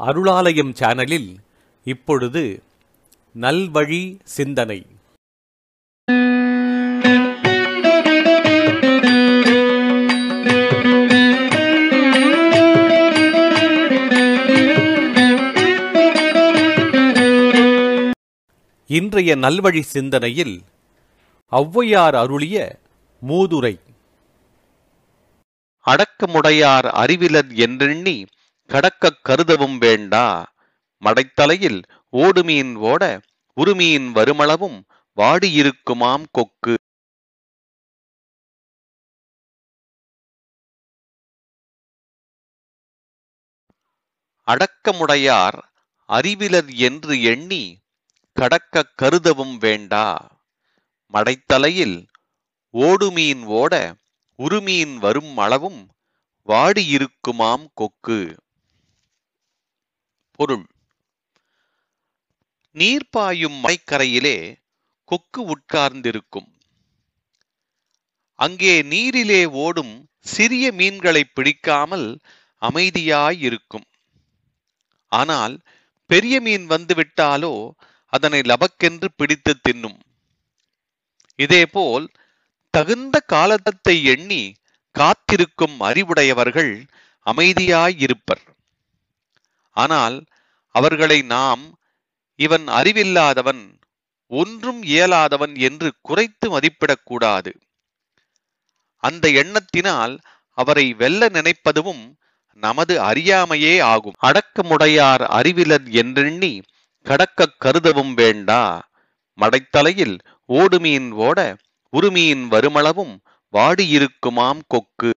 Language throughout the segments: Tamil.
அருளாலயம் சேனலில் இப்பொழுது நல்வழி சிந்தனை. இன்றைய நல்வழி சிந்தனையில் ஔவையார் அருளிய மூதுரை. அடக்கமுடையார் அறிவிலர் என்றெண்ணி கடக்கக் கருதவும் வேண்டா. மடைத்தலையில் ஓடுமீன் ஓட உருமீன் வருமளவும் வாடியிருக்குமாம் கொக்கு. அடக்கமுடையார் அறிவிலர் என்று எண்ணி கடக்கக் கருதவும் வேண்டா. மடைத்தலையில் ஓடுமீன் ஓட உருமீன் வரும் அளவும் வாடியிருக்குமாம் கொக்கு. பொருள். நீர் பாயும் மலைக்கரையிலே கொக்கு உட்கார்ந்திருக்கும். அங்கே நீரிலே ஓடும் சிறிய மீன்களை பிடிக்காமல் அமைதியாயிருக்கும். ஆனால் பெரிய மீன் வந்துவிட்டாலோ அதனை லபக்கென்று பிடித்து தின்னும். இதேபோல் தகுந்த காலத்தை எண்ணி காத்திருக்கும் அறிவுடையவர்கள் அமைதியாயிருப்பர். ஆனால் அவர்களை நாம் இவன் அறிவில்லாதவன் ஒன்றும் இயலாதவன் என்று குறைத்து மதிப்பிடக்கூடாது. அந்த எண்ணத்தினால் அவரை வெல்ல நினைப்பதுவும் நமது அறியாமையே ஆகும். அடக்கமுடையார் அறிவிலர் என்றெண்ணி கடக்கக் கருதவும் வேண்டா. மடைத்தலையில் ஓடுமீன் ஓட உருமீன் வருமளவும் வாடியிருக்குமாம் கொக்கு.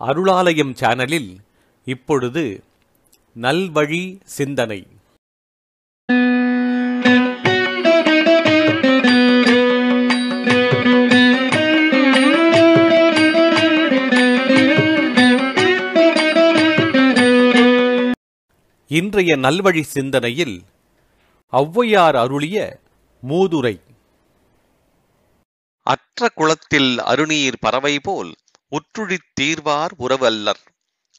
அருளாலயம் சேனலில் இப்பொழுது நல்வழி சிந்தனை. இன்றைய நல்வழி சிந்தனையில் ஔவையார் அருளிய மூதுரை. அற்ற குளத்தில் அருநீர் பறவை போல் உற்றுழித் தீர்வார் உறவல்லர்.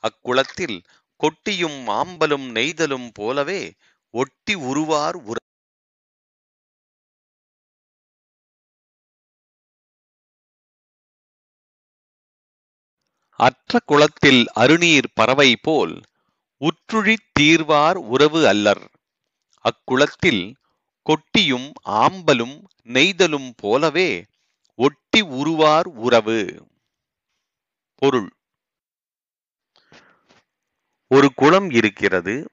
அக்குளத்தில் கொட்டியும் ஆம்பலும் நெய்தலும் போலவே ஒட்டி உருவார் உற. அற்ற குளத்தில் அருநீர் பறவை போல் உற்றுழித் தீர்வார் உறவு அல்லர். அக்குளத்தில் கொட்டியும் ஆம்பலும் நெய்தலும் போலவே ஒட்டி உருவார் உறவு. பொருள். ஒரு குளம் இருக்கிறது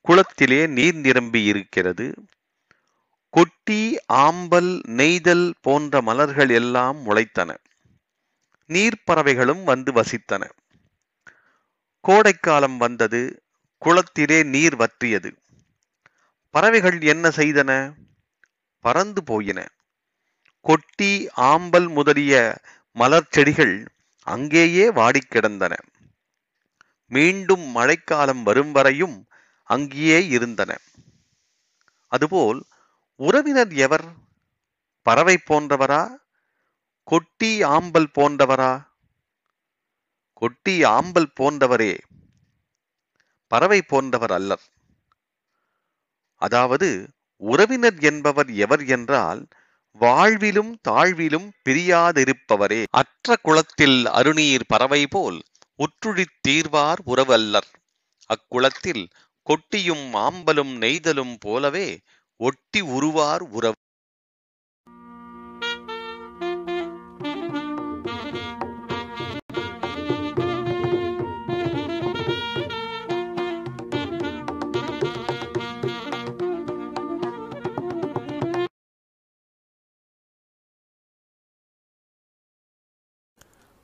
குளத்திலே நீர் நிரம்பி இருக்கிறது கொட்டி ஆம்பல் நெய்தல் போன்ற மலர்கள் எல்லாம் முளைத்தன. நீர்ப்பறவைகளும் வந்து வசித்தன. கோடைக்காலம் வந்தது குளத்திலே நீர் வற்றியது. பறவைகள் என்ன செய்தன? பறந்து போயின. கொட்டி ஆம்பல் முதலிய மலர் செடிகள் அங்கேயே வாடிக் கிடந்தன. மீண்டும் மழைக்காலம் வரும் வரையும் அங்கேயே இருந்தன. அதுபோல் உறவினர் எவர்? பறவை போன்றவரா? கொட்டி ஆம்பல் போன்றவரா? கொட்டி ஆம்பல் போன்றவரே. பறவை போன்றவர் அல்லர். அதாவது உறவினர் என்பவர் எவர் என்றால் வாழ்விலும் தாழ்விலும் பிரியாதிருப்பவரே. அற்ற குளத்தில் அருநீர் பறவை போல் உற்றுழித் தீர்வார் உறவல்லர். அக்குளத்தில் கொட்டியும் ஆம்பலும் நெய்தலும் போலவே ஒட்டி உருவார் உறவு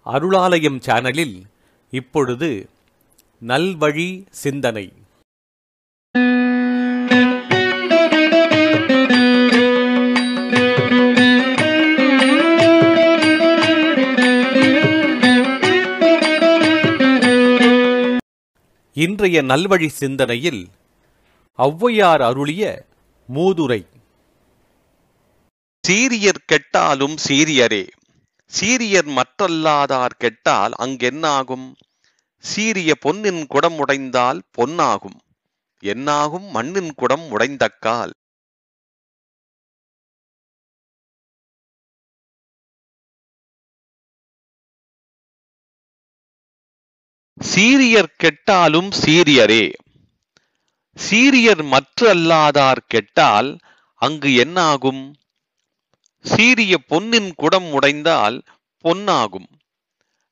அருளாலயம் சேனலில் இப்பொழுது நல்வழி சிந்தனை. இன்றைய நல்வழி சிந்தனையில் ஔவையார் அருளிய மூதுரை. சீரியர் கெட்டாலும் சீரியரே. சீரியர் மற்றல்லாதார் கெட்டால் அங்கென்னாகும்? சீரிய பொன்னின் குடம் உடைந்தால் பொன்னாகும். என்னாகும் மண்ணின் குடம் உடைந்தக்கால்? சீரியர் கெட்டாலும் சீரியரே. சீரியர் மற்றல்லாதார் கெட்டால் அங்கு என்னாகும்? சீரிய பொன்னின் குடம் உடைந்தால் பொன்னாகும்.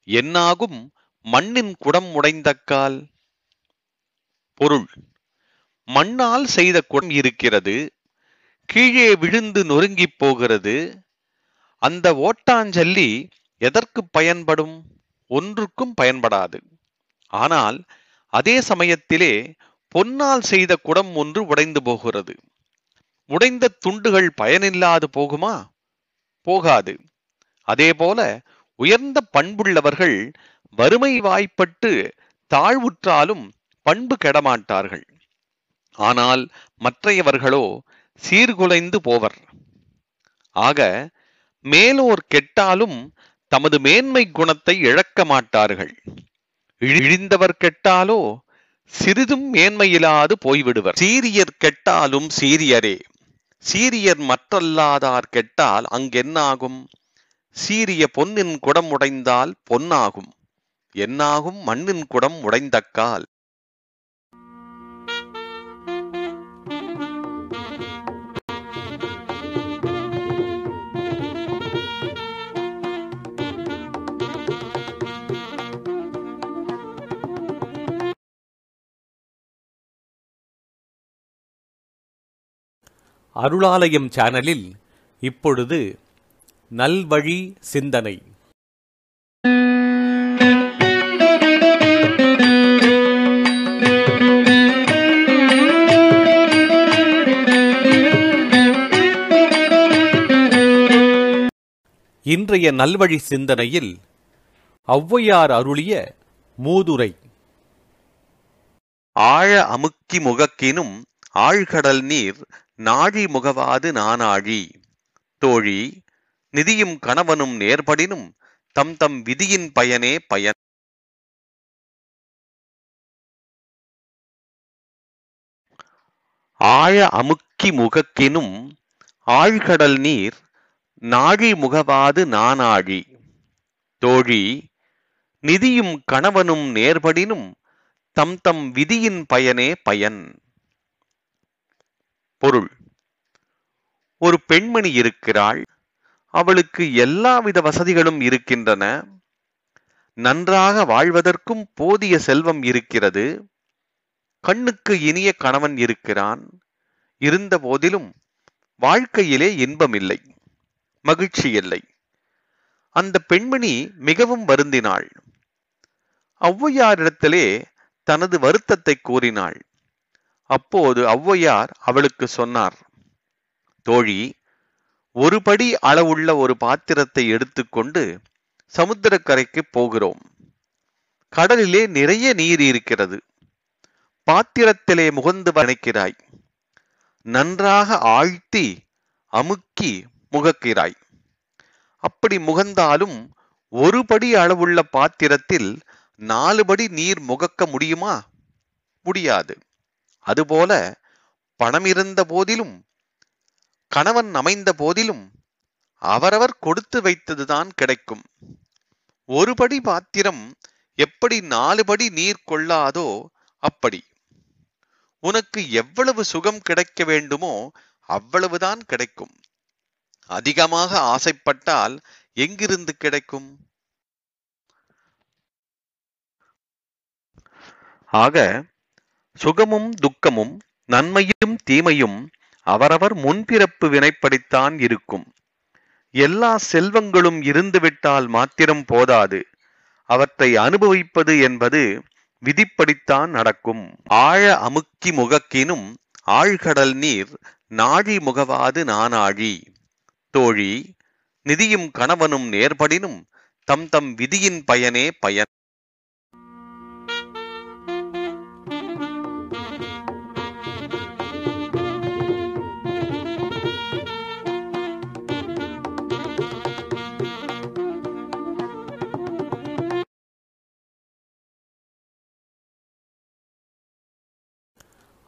என்னாகும் மண்ணின் குடம் உடைந்தக்கால் பொருள். மண்ணால் செய்த குடம் இருக்கிறது. கீழே விழுந்து நொறுங்கிப் போகிறது. அந்த ஓட்டாஞ்சல்லி எதற்கு பயன்படும்? ஒன்றுக்கும் பயன்படாது. ஆனால் அதே சமயத்திலே பொன்னால் செய்த குடம் ஒன்று உடைந்து போகிறது. உடைந்த துண்டுகள் பயனில்லாது போகுமா? போகாது. அதேபோல உயர்ந்த பண்புள்ளவர்கள் வறுமை வாய்ப்பட்டு தாழ்வுற்றாலும் பண்பு கெடமாட்டார்கள். ஆனால் மற்றையவர்களோ சீர்குலைந்து போவர். ஆக மேலோர் கெட்டாலும் தமது மேன்மை குணத்தை இழக்க மாட்டார்கள். இழிந்தவர் கெட்டாலோ சிறிதும் மேன்மையிலாது போய்விடுவர். சீரியர் கெட்டாலும் சீரியரே. சீரியர் மற்றல்லாதார் கெட்டால் அங்கென்னாகும்? சீரிய பொன்னின் குடம் உடைந்தால் பொன்னாகும். என்னாகும் மண்ணின் குடம் உடைந்தக்கால்? அருளாலயம் சேனலில் இப்பொழுது நல்வழி சிந்தனை. இன்றைய நல்வழி சிந்தனையில் ஔவையார் அருளிய மூதுரை. ஆழ அமுக்கி முகக்கினும் ஆழ்கடல் நீர் நாழி முகவாது நானாழி தோழி நிதியும் கணவனும் நேர்படினும் தம் தம் விதியின் பயனே பயன். ஆழ அமுக்கி முகக்கினும் ஆழ்கடல் நீர் நாழி முகவாது நானாழி தோழி நிதியும் கணவனும் நேர்படினும் தம் தம் விதியின் பயனே பயன். பொருள். ஒரு பெண்மணி இருக்கிறாள். அவளுக்கு எல்லாவித வசதிகளும் இருக்கின்றன. நன்றாக வாழ்வதற்கும் போதிய செல்வம் இருக்கிறது. கண்ணுக்கு இனிய கணவன் இருக்கிறான். இருந்த போதிலும் வாழ்க்கையிலே இன்பமில்லை மகிழ்ச்சி இல்லை. அந்த பெண்மணி மிகவும் வருந்தினாள். ஔவையாரிடத்திலே தனது வருத்தத்தை கூறினாள். அப்போது ஔவையார் அவளுக்கு சொன்னார் தோழி ஒரு படி அளவுள்ள ஒரு பாத்திரத்தை எடுத்துக்கொண்டு சமுத்திரக்கரைக்கு போகிறோம். கடலிலே நிறைய நீர் இருக்கிறது. பாத்திரத்திலே முகந்து வணைக்கிறாய் நன்றாக ஆழ்த்தி அமுக்கி முகக்கிறாய். அப்படி முகந்தாலும் ஒரு படி அளவுள்ள பாத்திரத்தில் நாலு படி நீர் முகக்க முடியுமா? முடியாது. அதுபோல பணம் இருந்த போதிலும் கணவன் அமைந்த போதிலும் அவரவர் கொடுத்து வைத்ததுதான் கிடைக்கும். ஒரு படி பாத்திரம் எப்படி நாலு படி நீர் கொள்ளாதோ அப்படி. உனக்கு எவ்வளவு சுகம் கிடைக்க வேண்டுமோ அவ்வளவுதான் கிடைக்கும். அதிகமாக ஆசைப்பட்டால் எங்கிருந்து கிடைக்கும்? ஆக சுகமும் துக்கமும் நன்மையும் தீமையும் அவரவர் முன்பிறப்பு வினைப்படித்தான் இருக்கும். எல்லா செல்வங்களும் இருந்துவிட்டால் மாத்திரம் போதாது. அவற்றை அனுபவிப்பது என்பது விதிப்படித்தான் நடக்கும். ஆழ அமுக்கி முகக்கினும் ஆழ்கடல் நீர் நாழி முகவாது நானாழி. தோழி நிதியும் கணவனும் நேர்படினும் தம் தம் விதியின் பயனே பயன்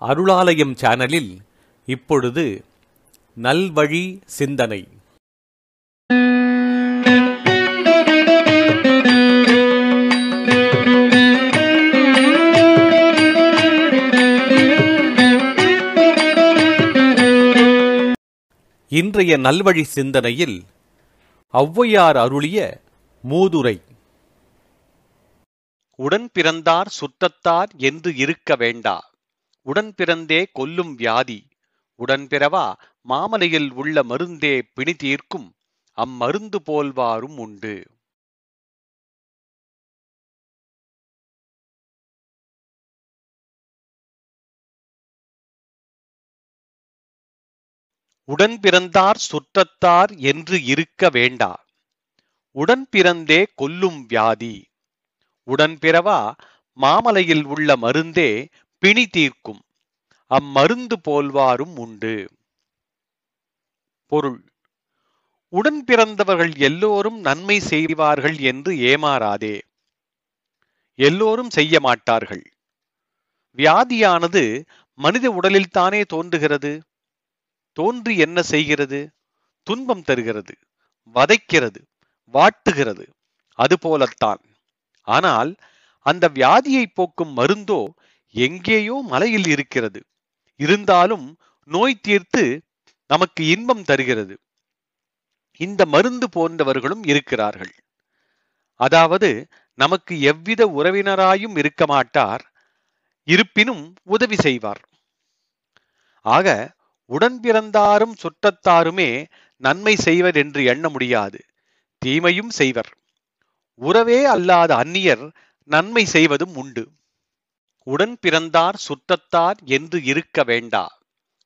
அருளாலயம் சேனலில் இப்பொழுது நல்வழி சிந்தனை. இன்றைய நல்வழி சிந்தனையில் ஔவையார் அருளிய மூதுரை. உடன் பிறந்தார் சுற்றத்தார் என்று இருக்க வேண்டா. உடன் பிறந்தே கொல்லும் வியாதி. உடன் பிறவா மாமலையில் உள்ள மருந்தே பிணி தீர்க்கும். அம்மருந்து போல்வாரும் உண்டு. உடன் பிறந்தார் சுற்றத்தார் என்று இருக்க வேண்டா. உடன் பிறந்தே கொல்லும் வியாதி. உடன் பிறவா மாமலையில் உள்ள மருந்தே பிணி தீர்க்கும். அம்மருந்து போல்வாரும் உண்டு. பொருள். உடன் பிறந்தவர்கள் எல்லோரும் நன்மை செய்வார்கள் என்று ஏமாறாதே. எல்லோரும் செய்ய மாட்டார்கள். வியாதியானது மனித உடலில் தானே தோன்றுகிறது. தோன்றி என்ன செய்கிறது? துன்பம் தருகிறது. வதைக்கிறது. வாட்டுகிறது. அதுபோலத்தான் ஆனால் அந்த வியாதியை போக்கும் மருந்தோ எங்கேயோ மலையில் இருக்கிறது. இருந்தாலும் நோய் தீர்த்து நமக்கு இன்பம் தருகிறது. இந்த மருந்து போன்றவர்களும் இருக்கிறார்கள். அதாவது நமக்கு எவ்வித உறவினராயும் இருக்க மாட்டார். இருப்பினும் உதவி செய்வார். ஆக உடன் பிறந்தாரும் சுற்றத்தாருமே நன்மை செய்வர் என்று எண்ண முடியாது. தீமையும் செய்வர். உறவே அல்லாத அந்நியர் நன்மை செய்வதும் உண்டு. உடன் பிறந்தார் சுற்றத்தார் என்று இருக்க வேண்டா.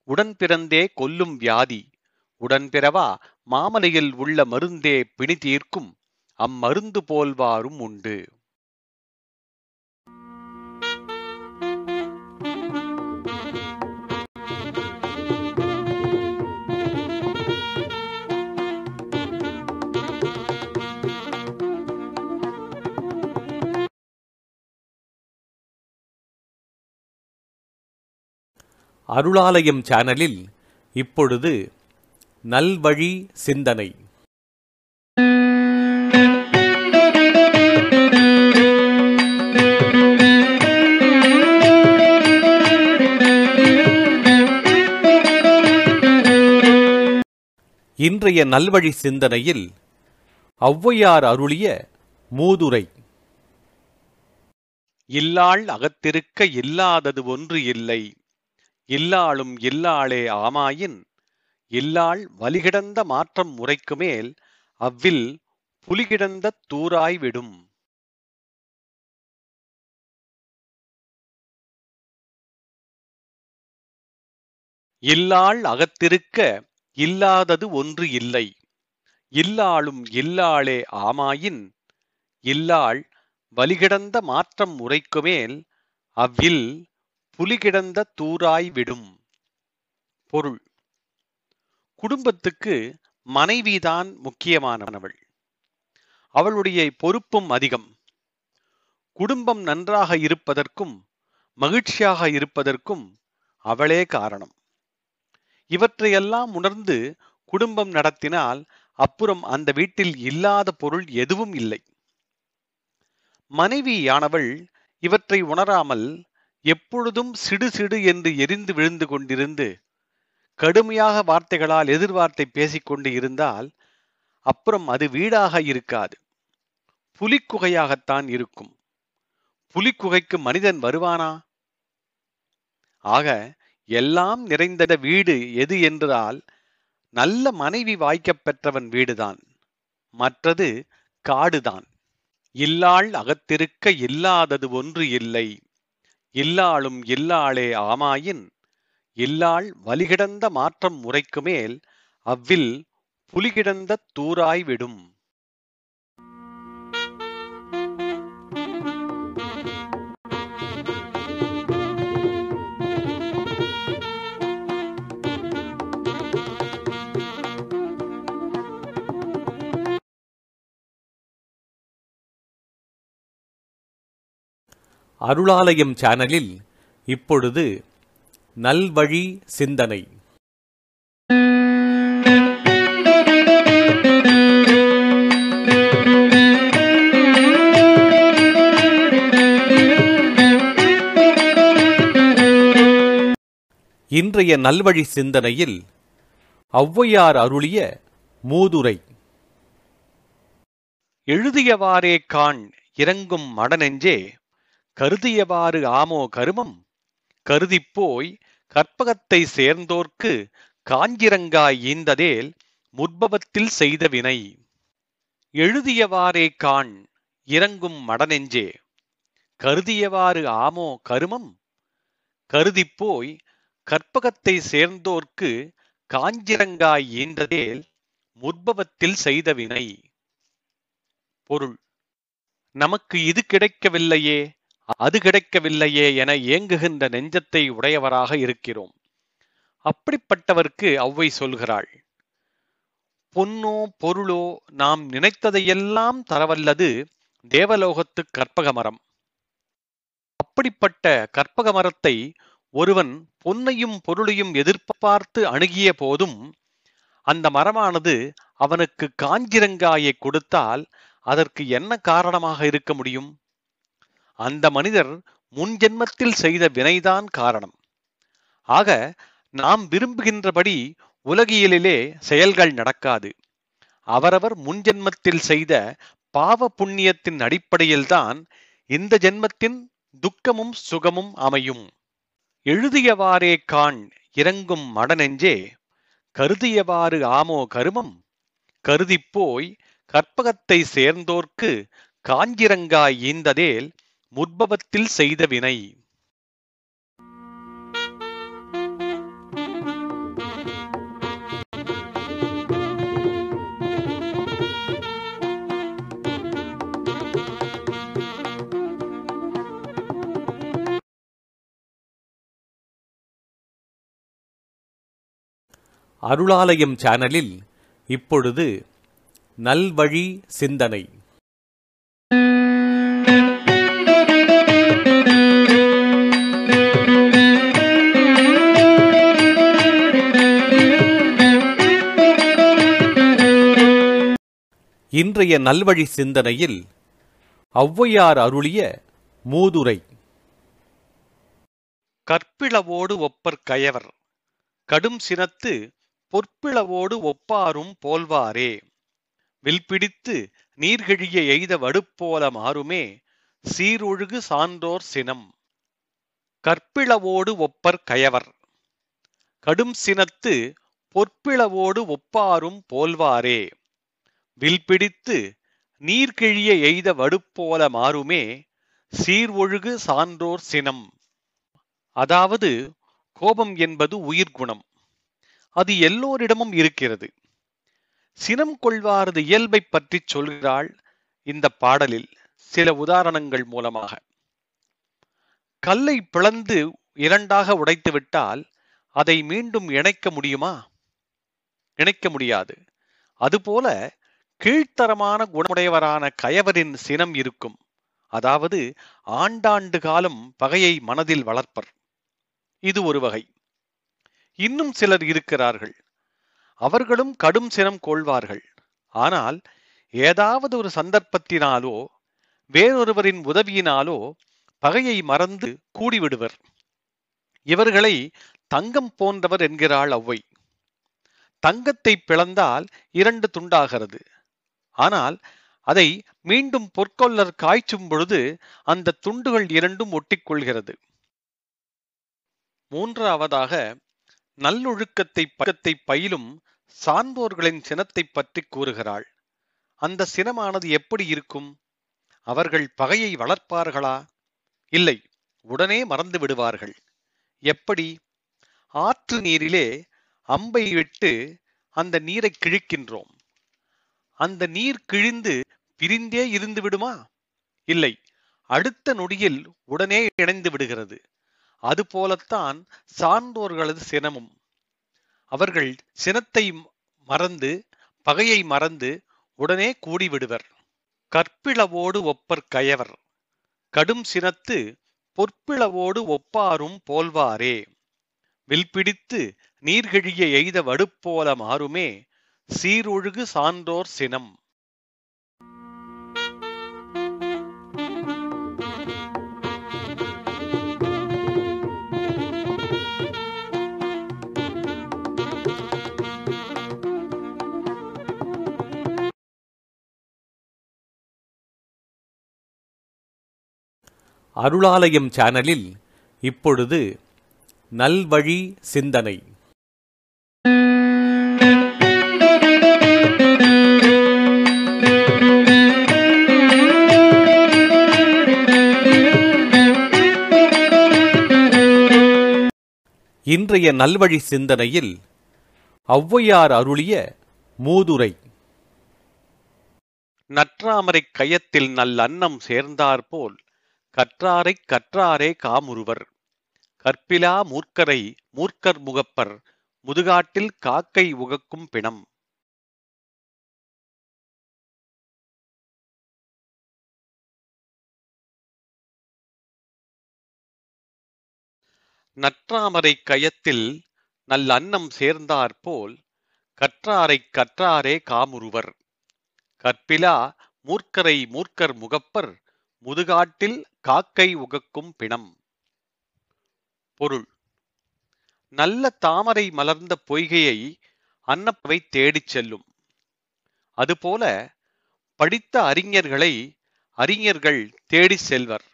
உடன் பிறந்தே கொல்லும் வியாதி. உடன் பிறவா மாமலையில் உள்ள மருந்தே பிணி தீர்க்கும். அம்மருந்து போல்வாரும் உண்டு. அருளாலயம் சேனலில் இப்பொழுது நல்வழி சிந்தனை. இன்றைய நல்வழி சிந்தனையில் ஔவையார் அருளிய மூதுரை. இல்லாள் அகத்திருக்க இல்லாதது ஒன்று இல்லை. இல்லாளும் இல்லாளே ஆமாயின் இல்லாள் வலிகிடந்த மாற்றம் முறைக்கு மேல் அவ்வில் புலிகிடந்த தூராய் விடும். இல்லாள் அகத்திருக்க இல்லாதது ஒன்று இல்லை. இல்லாளும் இல்லாளே ஆமாயின் இல்லாள் வலிகிடந்த மாற்றம் முறைக்கு மேல் அவ்வில் புலிகிடந்த தூராய் விடும் பொருள். குடும்பத்துக்கு மனைவிதான் முக்கியமானவள். அவளுடைய பொறுப்பும் அதிகம். குடும்பம் நன்றாக இருப்பதற்கும் மகிழ்ச்சியாக இருப்பதற்கும் அவளே காரணம். இவற்றையெல்லாம் உணர்ந்து குடும்பம் நடத்தினால் அப்புறம் அந்த வீட்டில் இல்லாத பொருள் எதுவும் இல்லை. மனைவியானவள் இவற்றை உணராமல் எப்பொழுதும் சிடு சிடு என்று எரிந்து விழுந்து கொண்டிருந்து கடுமையாக வார்த்தைகளால் எதிர்வார்த்தை பேசிக்கொண்டு இருந்தால் அப்புறம் அது வீடாக இருக்காது. புலிக்குகையாகத்தான் இருக்கும். புலிக்குகைக்கு மனிதன் வருவானா? ஆக எல்லாம் நிறைந்த வீடு எது என்றால் நல்ல மனைவி வாய்க்கப் பெற்றவன் வீடுதான். மற்றது காடுதான். இல்லாள் அகத்திருக்க இல்லாதது ஒன்று இல்லை. இல்லாளும் இல்லாளே ஆமாயின் இல்லாள் வலிகிடந்த மாற்றம் முறைக்குமேல் அவ்வில் புலிகிடந்த தூராய் விடும். அருளாலயம் சேனலில் இப்பொழுது நல்வழி சிந்தனை. இன்றைய நல்வழி சிந்தனையில் ஔவையார் அருளிய மூதுரை. எழுதியவாறே காண் இறங்கும் மடநெஞ்சே கருதியவாறு ஆமோ கருமம்? கருதிப்போய் கற்பகத்தை சேர்ந்தோர்க்கு காஞ்சிரங்காய் ஈந்ததேல் முற்பவத்தில் செய்த வினை. எழுதியவாறே காண் இறங்கும் மடநெஞ்சே கருதியவாறு ஆமோ கருமம்? கருதிப்போய் கற்பகத்தை சேர்ந்தோர்க்கு காஞ்சிரங்காய் ஈந்ததேல் முற்பவத்தில் செய்த வினை. பொருள். நமக்கு இது கிடைக்கவில்லையே. அது கிடைக்கவில்லையே என ஏங்குகின்ற நெஞ்சத்தை உடையவராக இருக்கிறோம். அப்படிப்பட்டவர்க்கு அவ்வை சொல்கிறாள் பொன்னோ பொருளோ நாம் நினைத்ததையெல்லாம் தரவல்லது தேவலோகத்து கற்பக மரம். அப்படிப்பட்ட கற்பக மரத்தை ஒருவன் பொன்னையும் பொருளையும் எதிர்பார்த்து அணுகிய போதும் அந்த மரமானது அவனுக்கு காஞ்சிரங்காயை கொடுத்தால் அதற்கு என்ன காரணமாக இருக்க முடியும்? அந்த மனிதர் முன் ஜென்மத்தில் செய்த வினைதான் காரணம். ஆக நாம் விரும்புகின்றபடி உலகியலிலே செயல்கள் நடக்காது. அவரவர் முன் ஜென்மத்தில் செய்த பாவ புண்ணியத்தின் அடிப்படையில்தான் இந்த ஜென்மத்தின் துக்கமும் சுகமும் அமையும். எழுதியவாறே காண் இறங்கும் மடநெஞ்சே கருதியவாறு ஆமோ கருமம்? கருதிப்போய் கற்பகத்தை சேர்ந்தோர்க்கு காஞ்சிரங்காய் ஈந்ததேல் முற்பவத்தில் செய்த வினை. அருளாலயம் சேனலில் இப்பொழுது நல்வழி சிந்தனை. இன்றைய நல்வழி சிந்தனையில் ஔவையார் அருளிய மூதுரை. கற்பிளவோடு ஒப்பர் கயவர் கடும் சினத்து பொற்பிளவோடு ஒப்பாரும் போல்வாரே. வில்பிடித்து நீர்கழிய எய்த வடுப்போல மாறுமே சீரொழுகு சான்றோர் சினம். கற்பிளவோடு ஒப்பர் கயவர் கடும் சினத்து பொற்பிளவோடு ஒப்பாரும் போல்வாரே. வில் பிடித்து நீர்கிழிய எய்த வடுப்போல மாறுமே சீர்ஒழுகு சான்றோர் சினம். அதாவது கோபம் என்பது உயிர்குணம் அது எல்லோரிடமும் இருக்கிறது. சினம் கொள்வாரது இயல்பை பற்றி சொல்கிறாள் இந்த பாடலில் சில உதாரணங்கள் மூலமாக. கல்லை பிளந்து இரண்டாக உடைத்துவிட்டால் அதை மீண்டும் இணைக்க முடியுமா? இணைக்க முடியாது. அதுபோல கீழ்த்தரமான குணமுடையவரான கயவரின் சினம் இருக்கும். அதாவது ஆண்டாண்டு காலம் பகையை மனதில் வளர்ப்பர். இது ஒரு வகை. இன்னும் சிலர் இருக்கிறார்கள். அவர்களும் கடும் சினம் கொள்வார்கள். ஆனால் ஏதாவது ஒரு சந்தர்ப்பத்தினாலோ வேறொருவரின் உதவியினாலோ பகையை மறந்து கூடிவிடுவர். இவர்களை தங்கம் போன்றவர் என்கிறாள் அவ்வை. தங்கத்தை பிளந்தால் இரண்டு துண்டாகிறது. ஆனால் அதை மீண்டும் பொற்கொல்லர் காய்ச்சும் பொழுது அந்த துண்டுகள் இரண்டும் ஒட்டிக்கொள்கிறது. மூன்றாவதாக நல்லொழுக்கத்தை பக்கத்தை பயிலும் சான்றோர்களின் சினத்தை பற்றி கூறுகிறாள். அந்த சினமானது எப்படி இருக்கும்? அவர்கள் பகையை வளர்ப்பார்களா? இல்லை உடனே மறந்து விடுவார்கள். எப்படி? ஆற்று நீரிலே அம்பை விட்டு அந்த நீரை கிழிக்கின்றோம். அந்த நீர் கிழிந்து பிரிந்தே இருந்து விடுமா? இல்லை. அடுத்த நொடியில் உடனே இணைந்து விடுகிறது. அதுபோலத்தான் சான்றோர்களது சினமும். அவர்கள் சினத்தை மறந்து பகையை மறந்து உடனே கூடிவிடுவர். கற்பிளவோடு ஒப்பர் கயவர். கடும் சினத்து பொற்பிளவோடு ஒப்பாரும் போல்வாரே. வில்பிடித்து நீர்கிழிய எய்த வடுப்போல மாறுமே. சீரொழுகு சான்றோர் சினம். அருளாலயம் சேனலில் இப்பொழுது நல்வழி சிந்தனை. இன்றைய நல்வழி சிந்தனையில் ஔவையார் அருளிய மூதுரை. நற்றாமரைக் கயத்தில் நல்லன்னம் சேர்ந்தாற்போல் கற்றாரைக் கற்றாரே காமுருவர். கற்பிலா மூர்க்கரை மூர்க்கர் முகப்பர் முதுகாட்டில் காக்கை உகக்கும் பிணம். நற்றாமரைக் கயத்தில் நல்லன்னம் சேர்ந்தாற்போல் கற்றாரைக் கற்றாரே காமுருவர். கற்பிலா மூர்க்கரை மூர்க்கர் முகப்பர் முதுகாட்டில் காக்கை உகக்கும் பிணம். பொருள். நல்ல தாமரை மலர்ந்த பொய்கையை அன்னப்பவை தேடிச் செல்லும். அதுபோல படித்த அறிஞர்களை அறிஞர்கள் தேடிச் செல்வர்.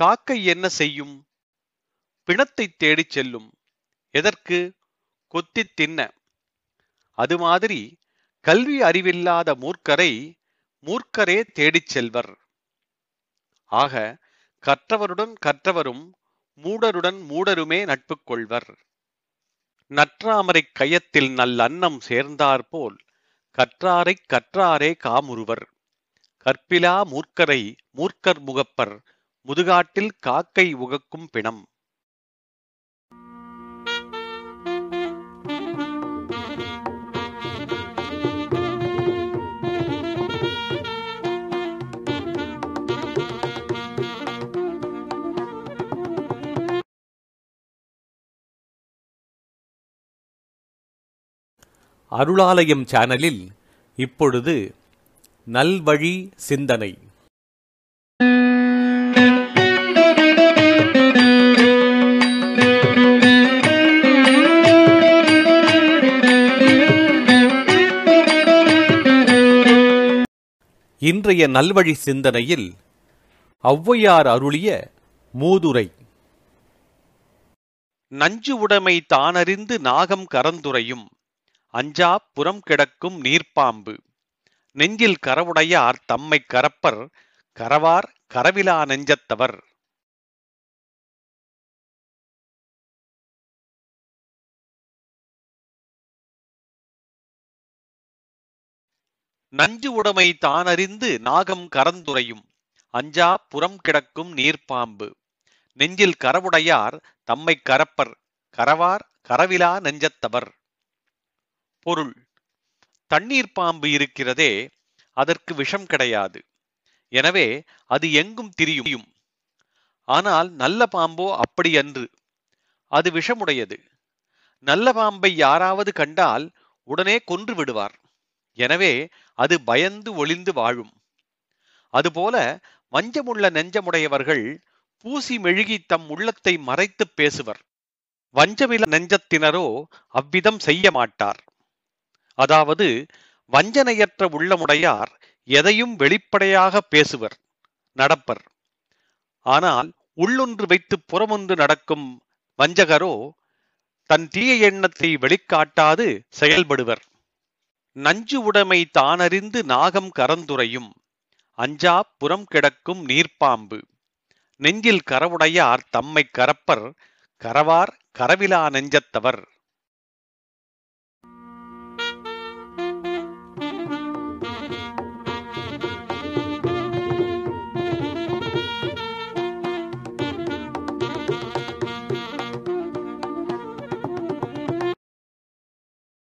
காக்கை என்ன செய்யும்? பிணத்தை தேடிச் செல்லும். எதற்கு? கொத்தித் தின்ன. அது மாதிரி கல்வி அறிவில்லாத மூர்க்கரை மூர்க்கரே தேடிச் செல்வர். ஆக கற்றவருடன் கற்றவரும் மூடருடன் மூடருமே நட்பு கொள்வர். நற்றாமரைக் கயத்தில் நல்லன்னம் சேர்ந்தாற்போல் கற்றாரைக் கற்றாரே காமுறுவர். கற்பிலா மூர்க்கரை மூர்க்கர் முகப்பர் முதுகாட்டில் காக்கை உகக்கும் பிணம். அருளாலயம் சேனலில் இப்பொழுது நல்வழி சிந்தனை. இன்றைய நல்வழி சிந்தனையில் ஔவையார் அருளிய மூதுரை. நஞ்சு உடைமை தானறிந்து நாகம் கரந்துரையும். அஞ்சா புறம் கிடக்கும் நீர்ப்பாம்பு. நெஞ்சில் கரவுடையார் தம்மை கரப்பர் கரவார் கரவிலா நெஞ்சத்தவர். நஞ்சு உடைமை தானறிந்து நாகம் கரந்துரையும். அஞ்சா புறம் கிடக்கும் நீர்ப்பாம்பு. நெஞ்சில் கரவுடையார் தம்மை கரப்பர் கரவார் கரவிலா நெஞ்சத்தவர். பொருள். தண்ணீர் பாம்பு இருக்கிறதே அதற்கு விஷம் கிடையாது. எனவே அது எங்கும் திரியும். ஆனால் நல்ல பாம்போ அப்படியன்று. அது விஷமுடையது. நல்ல பாம்பை யாராவது கண்டால் உடனே கொன்று விடுவார். எனவே அது பயந்து ஒளிந்து வாழும். அதுபோல வஞ்சமுள்ள நெஞ்சமுடையவர்கள் பூசி மெழுகி தம் உள்ளத்தை மறைத்துப் பேசுவர். வஞ்சமில நெஞ்சத்தினரோ அவ்விதம் செய்ய மாட்டார். அதாவது வஞ்சனையற்ற உள்ளமுடையார் எதையும் வெளிப்படையாக பேசுவர் நடப்பர். ஆனால் உள்ளொன்று வைத்து புறமொன்று நடக்கும் வஞ்சகரோ தன் தீய எண்ணத்தை வெளிக்காட்டாது செயல்படுவர். நஞ்சு உடைமை தானறிந்து நாகம் கரந்துரையும் அஞ்சா புறம் கிடக்கும் நீர்ப்பாம்பு. நெஞ்சில் கரவுடையார் தம்மை கரப்பர் கரவார் கரவிலா நெஞ்சத்தவர்.